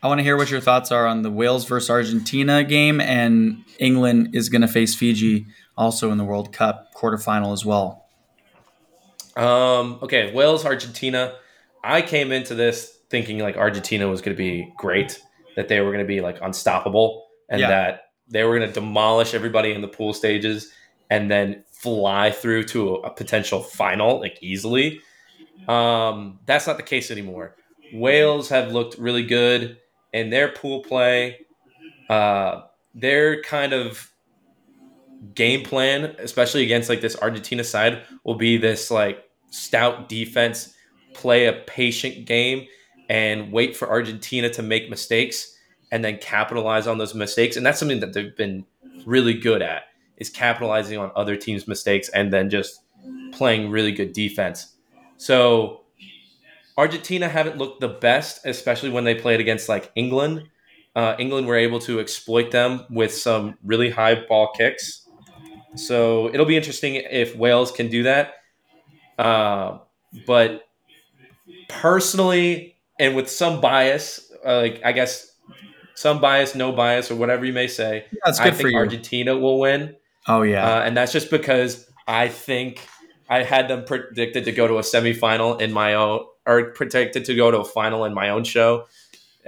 I want to hear what your thoughts are on the Wales versus Argentina game, and England is going to face Fiji also in the World Cup quarterfinal as well. Um, okay, Wales, Argentina. I came into this thinking like Argentina was going to be great, that they were going to be like unstoppable, and yeah. that they were going to demolish everybody in the pool stages and then fly through to a, a potential final like easily. Um, that's not the case anymore. Wales have looked really good in their pool play. Uh, their kind of game plan, especially against like this Argentina side, will be this like stout defense, play a patient game, and wait for Argentina to make mistakes and then capitalize on those mistakes. And that's something that they've been really good at is capitalizing on other teams' mistakes and then just playing really good defense. So Argentina haven't looked the best, especially when they played against like England. Uh, England were able to exploit them with some really high ball kicks. So it'll be interesting if Wales can do that. Uh, but personally, and with some bias, uh, like I guess some bias, no bias, or whatever you may say, yeah, I think Argentina will win. Oh yeah, uh, and that's just because I think I had them predicted to go to a semifinal in my own, or predicted to go to a final in my own show,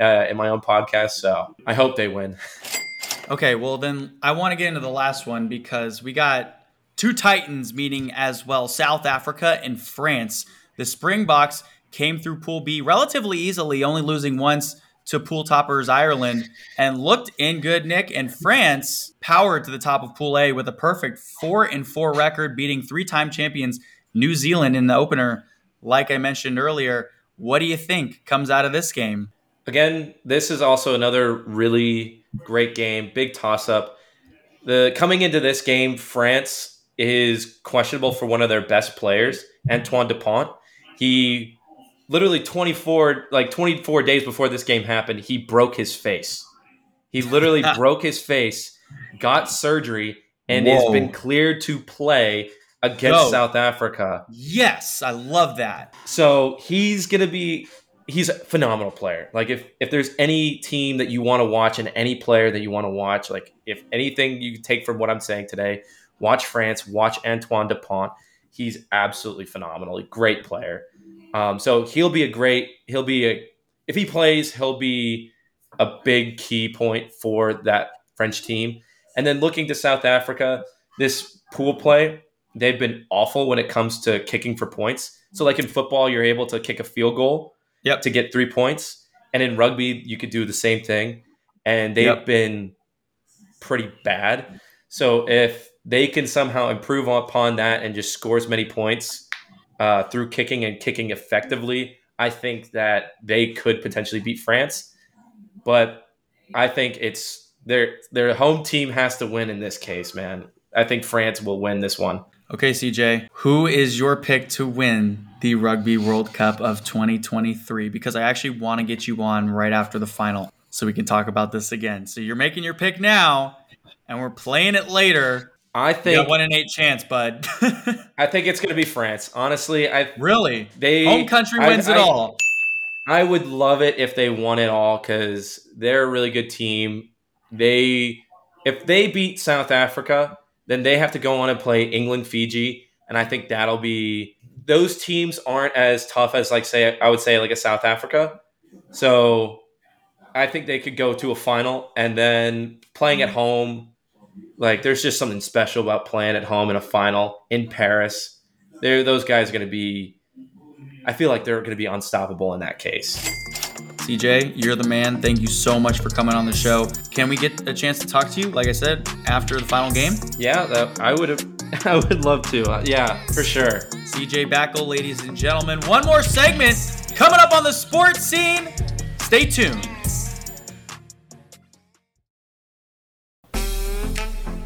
uh, in my own podcast. So I hope they win. Okay, well then I want to get into the last one because we got two Titans meeting as well, South Africa and France. The Springboks came through Pool B relatively easily, only losing once to pool toppers Ireland and looked in good nick and France powered to the top of Pool A with a perfect 4 and 4 record beating three-time champions New Zealand in the opener like I mentioned earlier. What do you think comes out of this game? Again, this is also another really great game, big toss up. The coming into this game, France is questionable for one of their best players, Antoine Dupont. He literally 24 like 24 days before this game happened he broke his face. He literally broke his face got surgery and Whoa. has been cleared to play against Go. south africa. Yes i love that. So he's gonna be he's a phenomenal player. Like if if there's any team that you want to watch and any player that you want to watch like if anything you take from what i'm saying today watch france watch antoine dupont. He's absolutely phenomenal a great player um, so he'll be a great. He'll be a if he plays, he'll be a big key point for that French team. And then looking to South Africa, this pool play, they've been awful when it comes to kicking for points. So like in football, you're able to kick a field goal yep. to get three points. And in rugby, you could do the same thing. And they've yep. been pretty bad. So if they can somehow improve upon that and just score as many points uh, through kicking and kicking effectively, I think that they could potentially beat France. But I think it's their their home team has to win in this case, man. I think France will win this one. Okay, CJ, who is your pick to win the Rugby World Cup of 2023? Because I actually want to get you on right after the final so we can talk about this again. So you're making your pick now, and we're playing it later I think one in eight chance, bud. I think it's going to be France. Honestly, I really they home country wins I, it I, all. I would love it if they won it all because they're a really good team. They if they beat South Africa, then they have to go on and play England, Fiji, and I think that'll be those teams aren't as tough as like say I would say like a South Africa. So I think they could go to a final and then playing at home like there's just something special about playing at home in a final in Paris. There, those guys are going to be. I feel like they're going to be unstoppable in that case. CJ, you're the man. Thank you so much for coming on the show. Can we get a chance to talk to you? Like I said, after the final game. Yeah, that, I would have. I would love to. Uh, yeah, for sure. CJ Bakle, ladies and gentlemen. One more segment coming up on the sports scene. Stay tuned.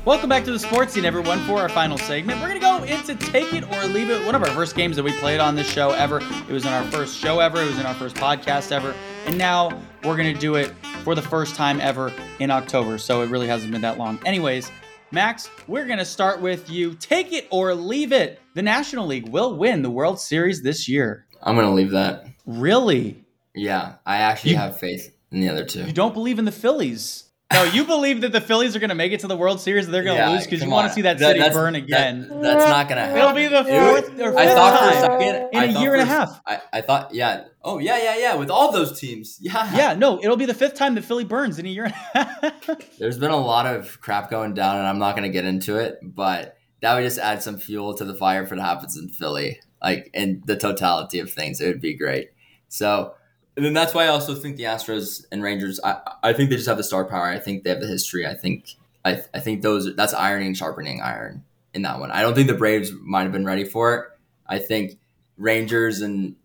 Welcome back to the sports scene, everyone, for our final segment. We're going to go into Take It or Leave It, one of our first games that we played on this show ever. It was in our first show ever, it was in our first podcast ever. And now we're going to do it for the first time ever in October. So it really hasn't been that long. Anyways, Max, we're going to start with you. Take it or leave it. The National League will win the World Series this year. I'm going to leave that. Really? Yeah, I actually you, have faith in the other two. You don't believe in the Phillies? No, you believe that the Phillies are going to make it to the World Series and they're going to yeah, lose because you want to see that, that city burn again. That, that's not going to happen. It'll be the fourth or fifth I thought for a second, in a year and a half. I, I thought, yeah. Oh, yeah, yeah, yeah. With all those teams. Yeah. Yeah, no, it'll be the fifth time that Philly burns in a year and a half. There's been a lot of crap going down, and I'm not going to get into it, but that would just add some fuel to the fire if it happens in Philly. Like, in the totality of things, it would be great. So, and then that's why I also think the Astros and Rangers. I, I think they just have the star power. I think they have the history. I think I, I think those that's ironing sharpening iron in that one. I don't think the Braves might have been ready for it. I think Rangers and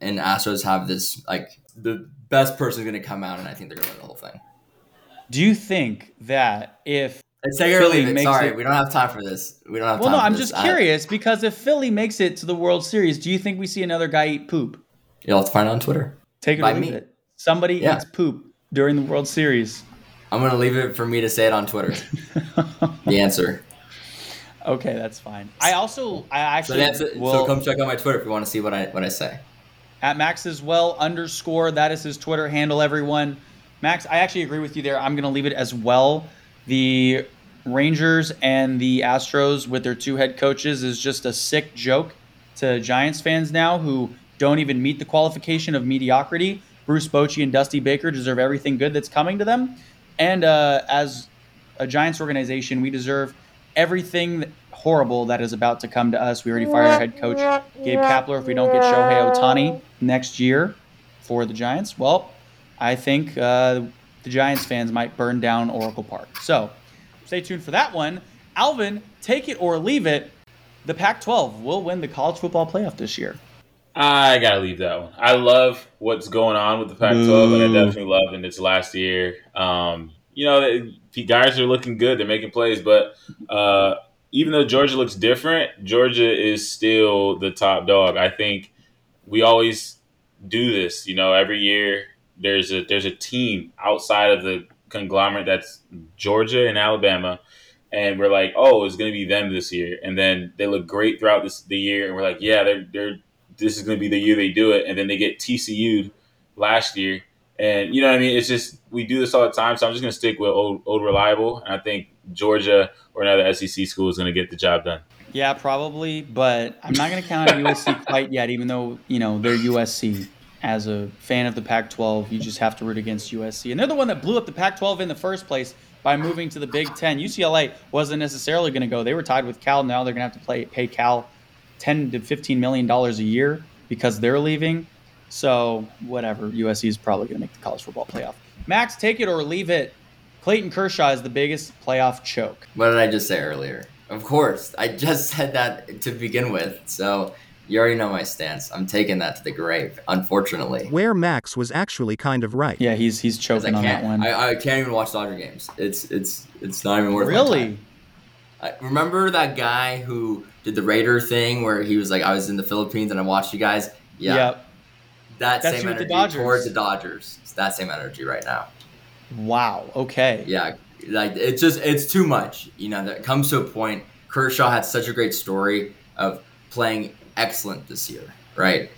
and Astros have this like the best person is going to come out, and I think they're going to win the whole thing. Do you think that if it's take or leave it. Sorry, it, we don't have time for this. We don't have. Well, no, I'm just curious because if Philly makes it to the World Series, do you think we see another guy eat poop? You'll have to find it on Twitter. Take it or leave me. it. Somebody yeah. eats poop during the World Series. I'm gonna leave it for me to say it on Twitter. the answer. Okay, that's fine. I also I actually so, will, so come check out my Twitter if you want to see what I what I say. At Max as well underscore that is his Twitter handle. Everyone, Max, I actually agree with you there. I'm gonna leave it as well. The Rangers and the Astros with their two head coaches is just a sick joke to Giants fans now who don't even meet the qualification of mediocrity. Bruce Bochy and Dusty Baker deserve everything good that's coming to them. And uh, as a Giants organization, we deserve everything horrible that is about to come to us. We already fired our head coach, Gabe Kapler. If we don't get Shohei Ohtani next year for the Giants, well, I think uh, the Giants fans might burn down Oracle Park. So stay tuned for that one. Alvin, take it or leave it. The Pac 12 will win the college football playoff this year. I gotta leave that one. I love what's going on with the Pac-12, and I definitely love in its last year. Um, you know, the guys are looking good; they're making plays, but uh, even though Georgia looks different, Georgia is still the top dog. I think we always do this. You know, every year there's a there's a team outside of the conglomerate that's Georgia and Alabama and we're like, oh, it's going to be them this year. And then they look great throughout this the year, and we're like, yeah, they're they're this is going to be the year they do it, and then they get TCU'd last year. And you know what I mean? It's just we do this all the time, so I'm just going to stick with old, old reliable. And I think Georgia or another SEC school is going to get the job done. Yeah, probably, but I'm not going to count on USC quite yet, even though you know they're USC. As a fan of the Pac-12, you just have to root against USC, and they're the one that blew up the Pac-12 in the first place by moving to the Big Ten. UCLA wasn't necessarily going to go; they were tied with Cal. Now they're going to have to play pay Cal 10 to 15 million dollars a year because they're leaving. So whatever, USC is probably going to make the college football playoff. Max, take it or leave it. Clayton Kershaw is the biggest playoff choke. What did I just say earlier? Of course, I just said that to begin with. So you already know my stance. I'm taking that to the grave, unfortunately. Where Max was actually kind of right. Yeah, he's he's choking on that one. I, I can't even watch Dodger games. It's it's it's not even worth. Really? I, remember that guy who did the Raider thing where he was like, I was in the Philippines and I watched you guys. Yeah. Yep. That That's same energy the towards the Dodgers. It's that same energy right now. Wow. Okay. Yeah. Like it's just it's too much. You know, that comes to a point. Kershaw had such a great story of playing excellent this year, right?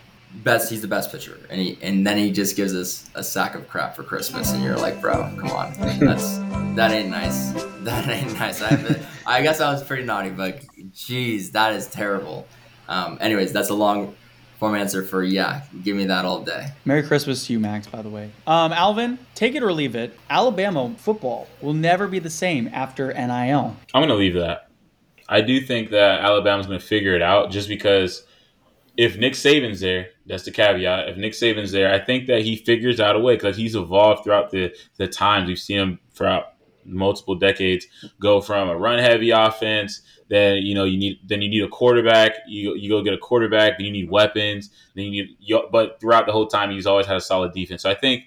Best he's the best pitcher. And he and then he just gives us a sack of crap for Christmas and you're like, bro, come on. That's that ain't nice. That ain't nice. I, I guess I was pretty naughty, but Jeez, that is terrible. Um, anyways, that's a long form answer for yeah. Give me that all day. Merry Christmas to you, Max. By the way, um, Alvin, take it or leave it. Alabama football will never be the same after NIL. I'm gonna leave that. I do think that Alabama's gonna figure it out, just because if Nick Saban's there, that's the caveat. If Nick Saban's there, I think that he figures out a way because he's evolved throughout the the times we've seen him throughout multiple decades go from a run heavy offense then you know you need then you need a quarterback. You you go get a quarterback. Then you need weapons. Then you need. You, but throughout the whole time, he's always had a solid defense. So I think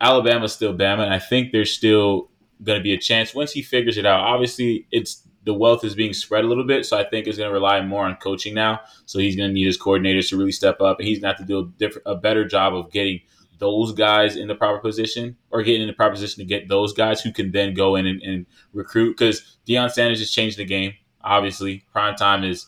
Alabama's still Bama, and I think there's still going to be a chance once he figures it out. Obviously, it's the wealth is being spread a little bit, so I think it's going to rely more on coaching now. So he's going to need his coordinators to really step up, and he's going to have to do a, different, a better job of getting those guys in the proper position or getting in the proper position to get those guys who can then go in and, and recruit. Because Deion Sanders has changed the game. Obviously, prime time is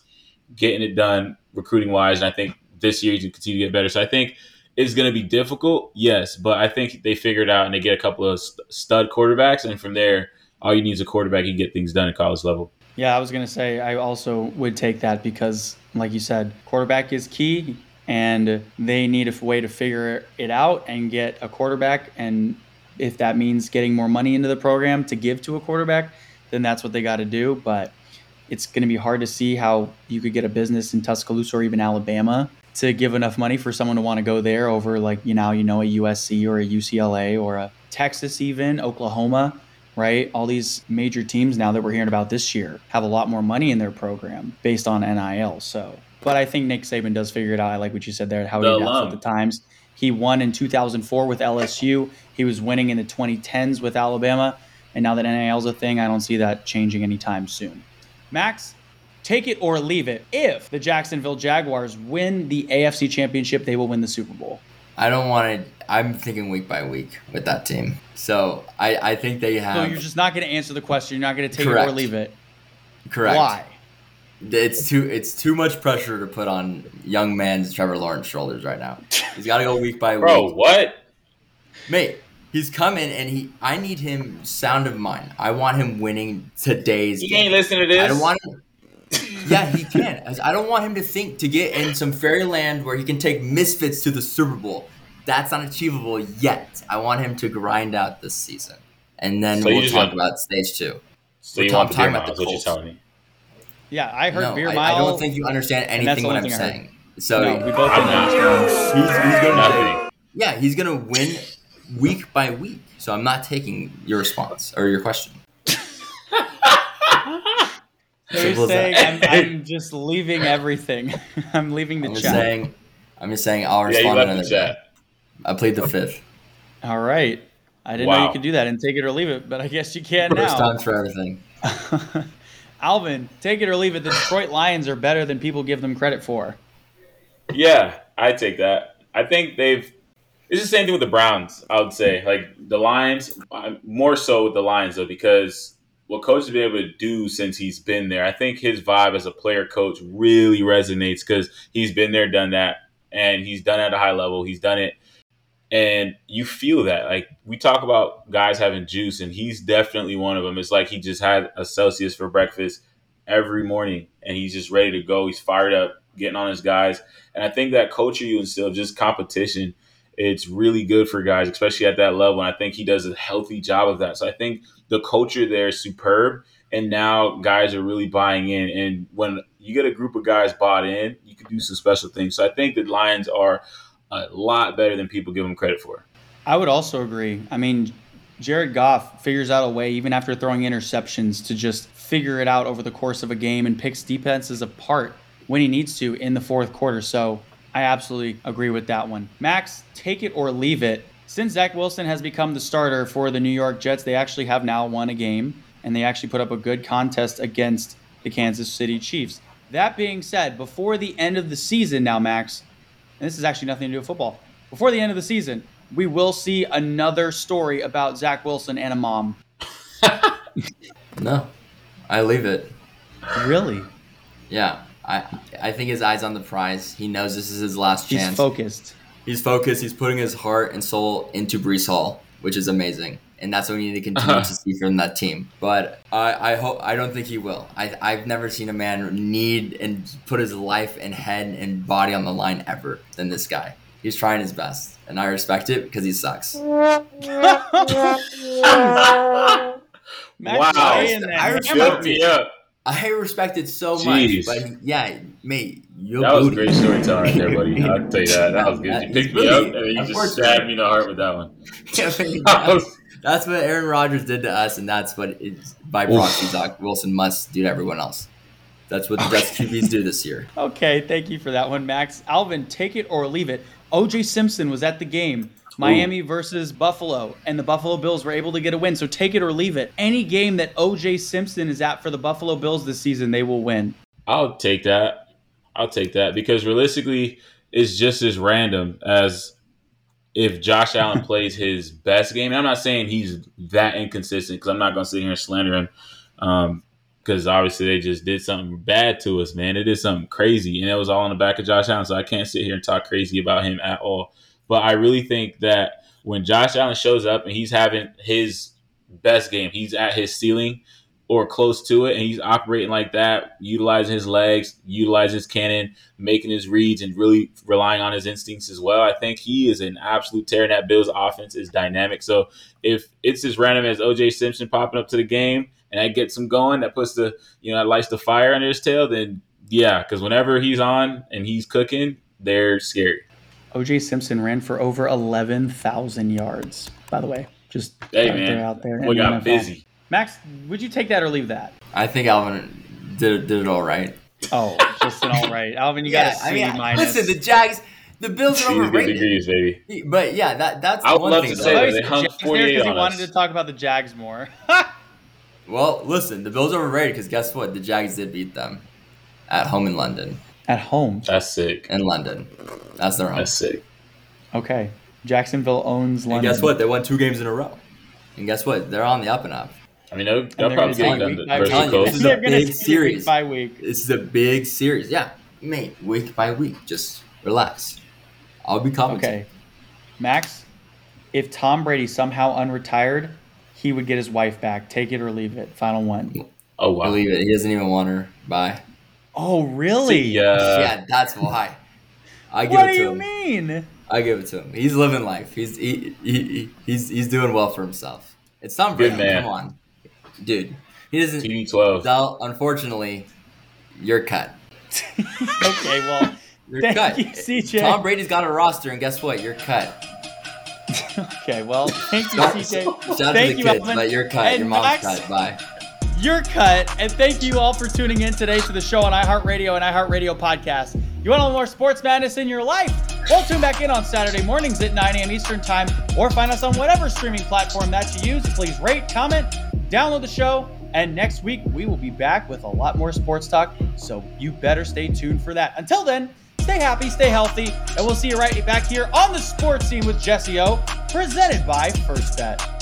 getting it done recruiting wise, and I think this year he's going to continue to get better. So I think it's going to be difficult, yes, but I think they figured out and they get a couple of stud quarterbacks, and from there, all you need is a quarterback. You get things done at college level. Yeah, I was going to say I also would take that because, like you said, quarterback is key and they need a way to figure it out and get a quarterback. And if that means getting more money into the program to give to a quarterback, then that's what they got to do. But it's going to be hard to see how you could get a business in Tuscaloosa or even Alabama to give enough money for someone to want to go there over like you know you know a USC or a UCLA or a Texas even Oklahoma right all these major teams now that we're hearing about this year have a lot more money in their program based on NIL so but I think Nick Saban does figure it out. I like what you said there, how he adapts with the times. He won in 2004 with LSU. He was winning in the 2010s with Alabama. And now that NIL is a thing, I don't see that changing anytime soon. Max, take it or leave it. If the Jacksonville Jaguars win the AFC Championship, they will win the Super Bowl. I don't want to. I'm thinking week by week with that team. So I, I think they have. So you're just not going to answer the question. You're not going to take Correct. it or leave it. Correct. Why? It's too it's too much pressure to put on young man's Trevor Lawrence shoulders right now. He's got to go week by week. Bro, what? Mate, he's coming and he. I need him sound of mind. I want him winning today's. He game. ain't listening to this. I don't want him. Yeah, he can. I don't want him to think to get in some fairyland where he can take misfits to the Super Bowl. That's not achievable yet. I want him to grind out this season, and then so we'll talk about stage two. So we'll you want the talking about the what you're telling me? Yeah, I heard no, beer I, mile. I don't think you understand anything what I'm saying. So no, we both understand. He's, he's gonna, yeah, he's gonna win week by week. So I'm not taking your response or your question. So you're saying I'm, I'm, just leaving everything. I'm leaving the I'm chat. Just saying, I'm just saying I'll respond yeah, another day. I played the fifth. All right. I didn't wow. know you could do that and take it or leave it, but I guess you can First now. time for everything. Alvin, take it or leave it. The Detroit Lions are better than people give them credit for. Yeah, I take that. I think they've. It's the same thing with the Browns. I would say, like the Lions, uh, more so with the Lions though, because what coach has been able to do since he's been there. I think his vibe as a player coach really resonates because he's been there, done that, and he's done at a high level. He's done it and you feel that like we talk about guys having juice and he's definitely one of them it's like he just had a celsius for breakfast every morning and he's just ready to go he's fired up getting on his guys and i think that culture you instill just competition it's really good for guys especially at that level and i think he does a healthy job of that so i think the culture there is superb and now guys are really buying in and when you get a group of guys bought in you can do some special things so i think the lions are a lot better than people give them credit for. I would also agree. I mean, Jared Goff figures out a way, even after throwing interceptions, to just figure it out over the course of a game and picks defenses apart when he needs to in the fourth quarter. So I absolutely agree with that one. Max, take it or leave it. Since Zach Wilson has become the starter for the New York Jets, they actually have now won a game and they actually put up a good contest against the Kansas City Chiefs. That being said, before the end of the season now, Max, and this is actually nothing to do with football. Before the end of the season, we will see another story about Zach Wilson and a mom. no, I leave it. Really? Yeah, I I think his eyes on the prize. He knows this is his last chance. He's focused. He's focused. He's putting his heart and soul into Breece Hall, which is amazing and that's what we need to continue uh-huh. to see from that team. But I, I hope I don't think he will. I I've never seen a man need and put his life and head and body on the line ever than this guy. He's trying his best, and I respect it because he sucks. wow, I respect me up. I respect it so Jeez. much, but yeah, mate, you that was a great storytelling right there, buddy. I'll tell you that. That was good. You picked me up and then you just stabbed me in the heart with that one. Yeah, that's what Aaron Rodgers did to us, and that's what is by proxy Zach Wilson must do to everyone else. That's what the okay. best QBs do this year. Okay, thank you for that one, Max. Alvin, take it or leave it. OJ Simpson was at the game. Miami Ooh. versus Buffalo, and the Buffalo Bills were able to get a win. So take it or leave it. Any game that OJ Simpson is at for the Buffalo Bills this season, they will win. I'll take that. I'll take that because realistically, it's just as random as if Josh Allen plays his best game, I'm not saying he's that inconsistent because I'm not going to sit here and slander him because um, obviously they just did something bad to us, man. It is something crazy, and it was all on the back of Josh Allen, so I can't sit here and talk crazy about him at all. But I really think that when Josh Allen shows up and he's having his best game, he's at his ceiling or close to it, and he's operating like that, utilizing his legs, utilizing his cannon, making his reads, and really relying on his instincts as well. I think he is an absolute tear. And that Bills offense is dynamic. So if it's as random as OJ Simpson popping up to the game and that gets him going, that puts the you know that lights the fire under his tail, then yeah, because whenever he's on and he's cooking, they're scary. OJ Simpson ran for over eleven thousand yards. By the way, just hey man, out there we got busy. Max, would you take that or leave that? I think Alvin did, did it all right. Oh, just an all right. Alvin, you yeah, got a C I mean, minus. Listen, the Jags, the Bills are overrated. degrees, baby. But yeah, that that's I would love to say that they hung 48 because he wanted to talk about the Jags more. well, listen, the Bills are overrated because guess what? The Jags did beat them at home in London. At home. That's sick. In London. That's their home. That's sick. Okay. Jacksonville owns London. And guess what? They won two games in a row. And guess what? They're on the up and up. I mean, they'll, they'll probably get done versus the This is a big series. Week by week. This is a big series. Yeah, mate, week by week. Just relax. I'll be commenting. Okay, Max. If Tom Brady somehow unretired, he would get his wife back. Take it or leave it. Final one. Oh wow. Leave it. He doesn't even want her. Bye. Oh really? Yeah. Yeah, that's why. I give what it to do you him. mean? I give it to him. He's living life. He's he, he, he's he's doing well for himself. It's Tom Brady. man. Come on, dude. He doesn't. TB12. So, unfortunately, you're cut. okay, well, You're thank cut. you, CJ. Tom Brady's got a roster, and guess what? You're cut. okay, well, thank you, Shout- CJ. Shout out thank to you, the kids, Alvin. but you're cut. And Your mom's Max, cut. Bye. You're cut. And thank you all for tuning in today to the show on iHeartRadio and iHeartRadio Podcast. You want a little more sports madness in your life? Well, tune back in on Saturday mornings at 9 a.m. Eastern Time or find us on whatever streaming platform that you use. Please rate, comment, download the show. And next week, we will be back with a lot more sports talk. So you better stay tuned for that. Until then, stay happy, stay healthy, and we'll see you right back here on the sports scene with Jesse O, presented by First Bet.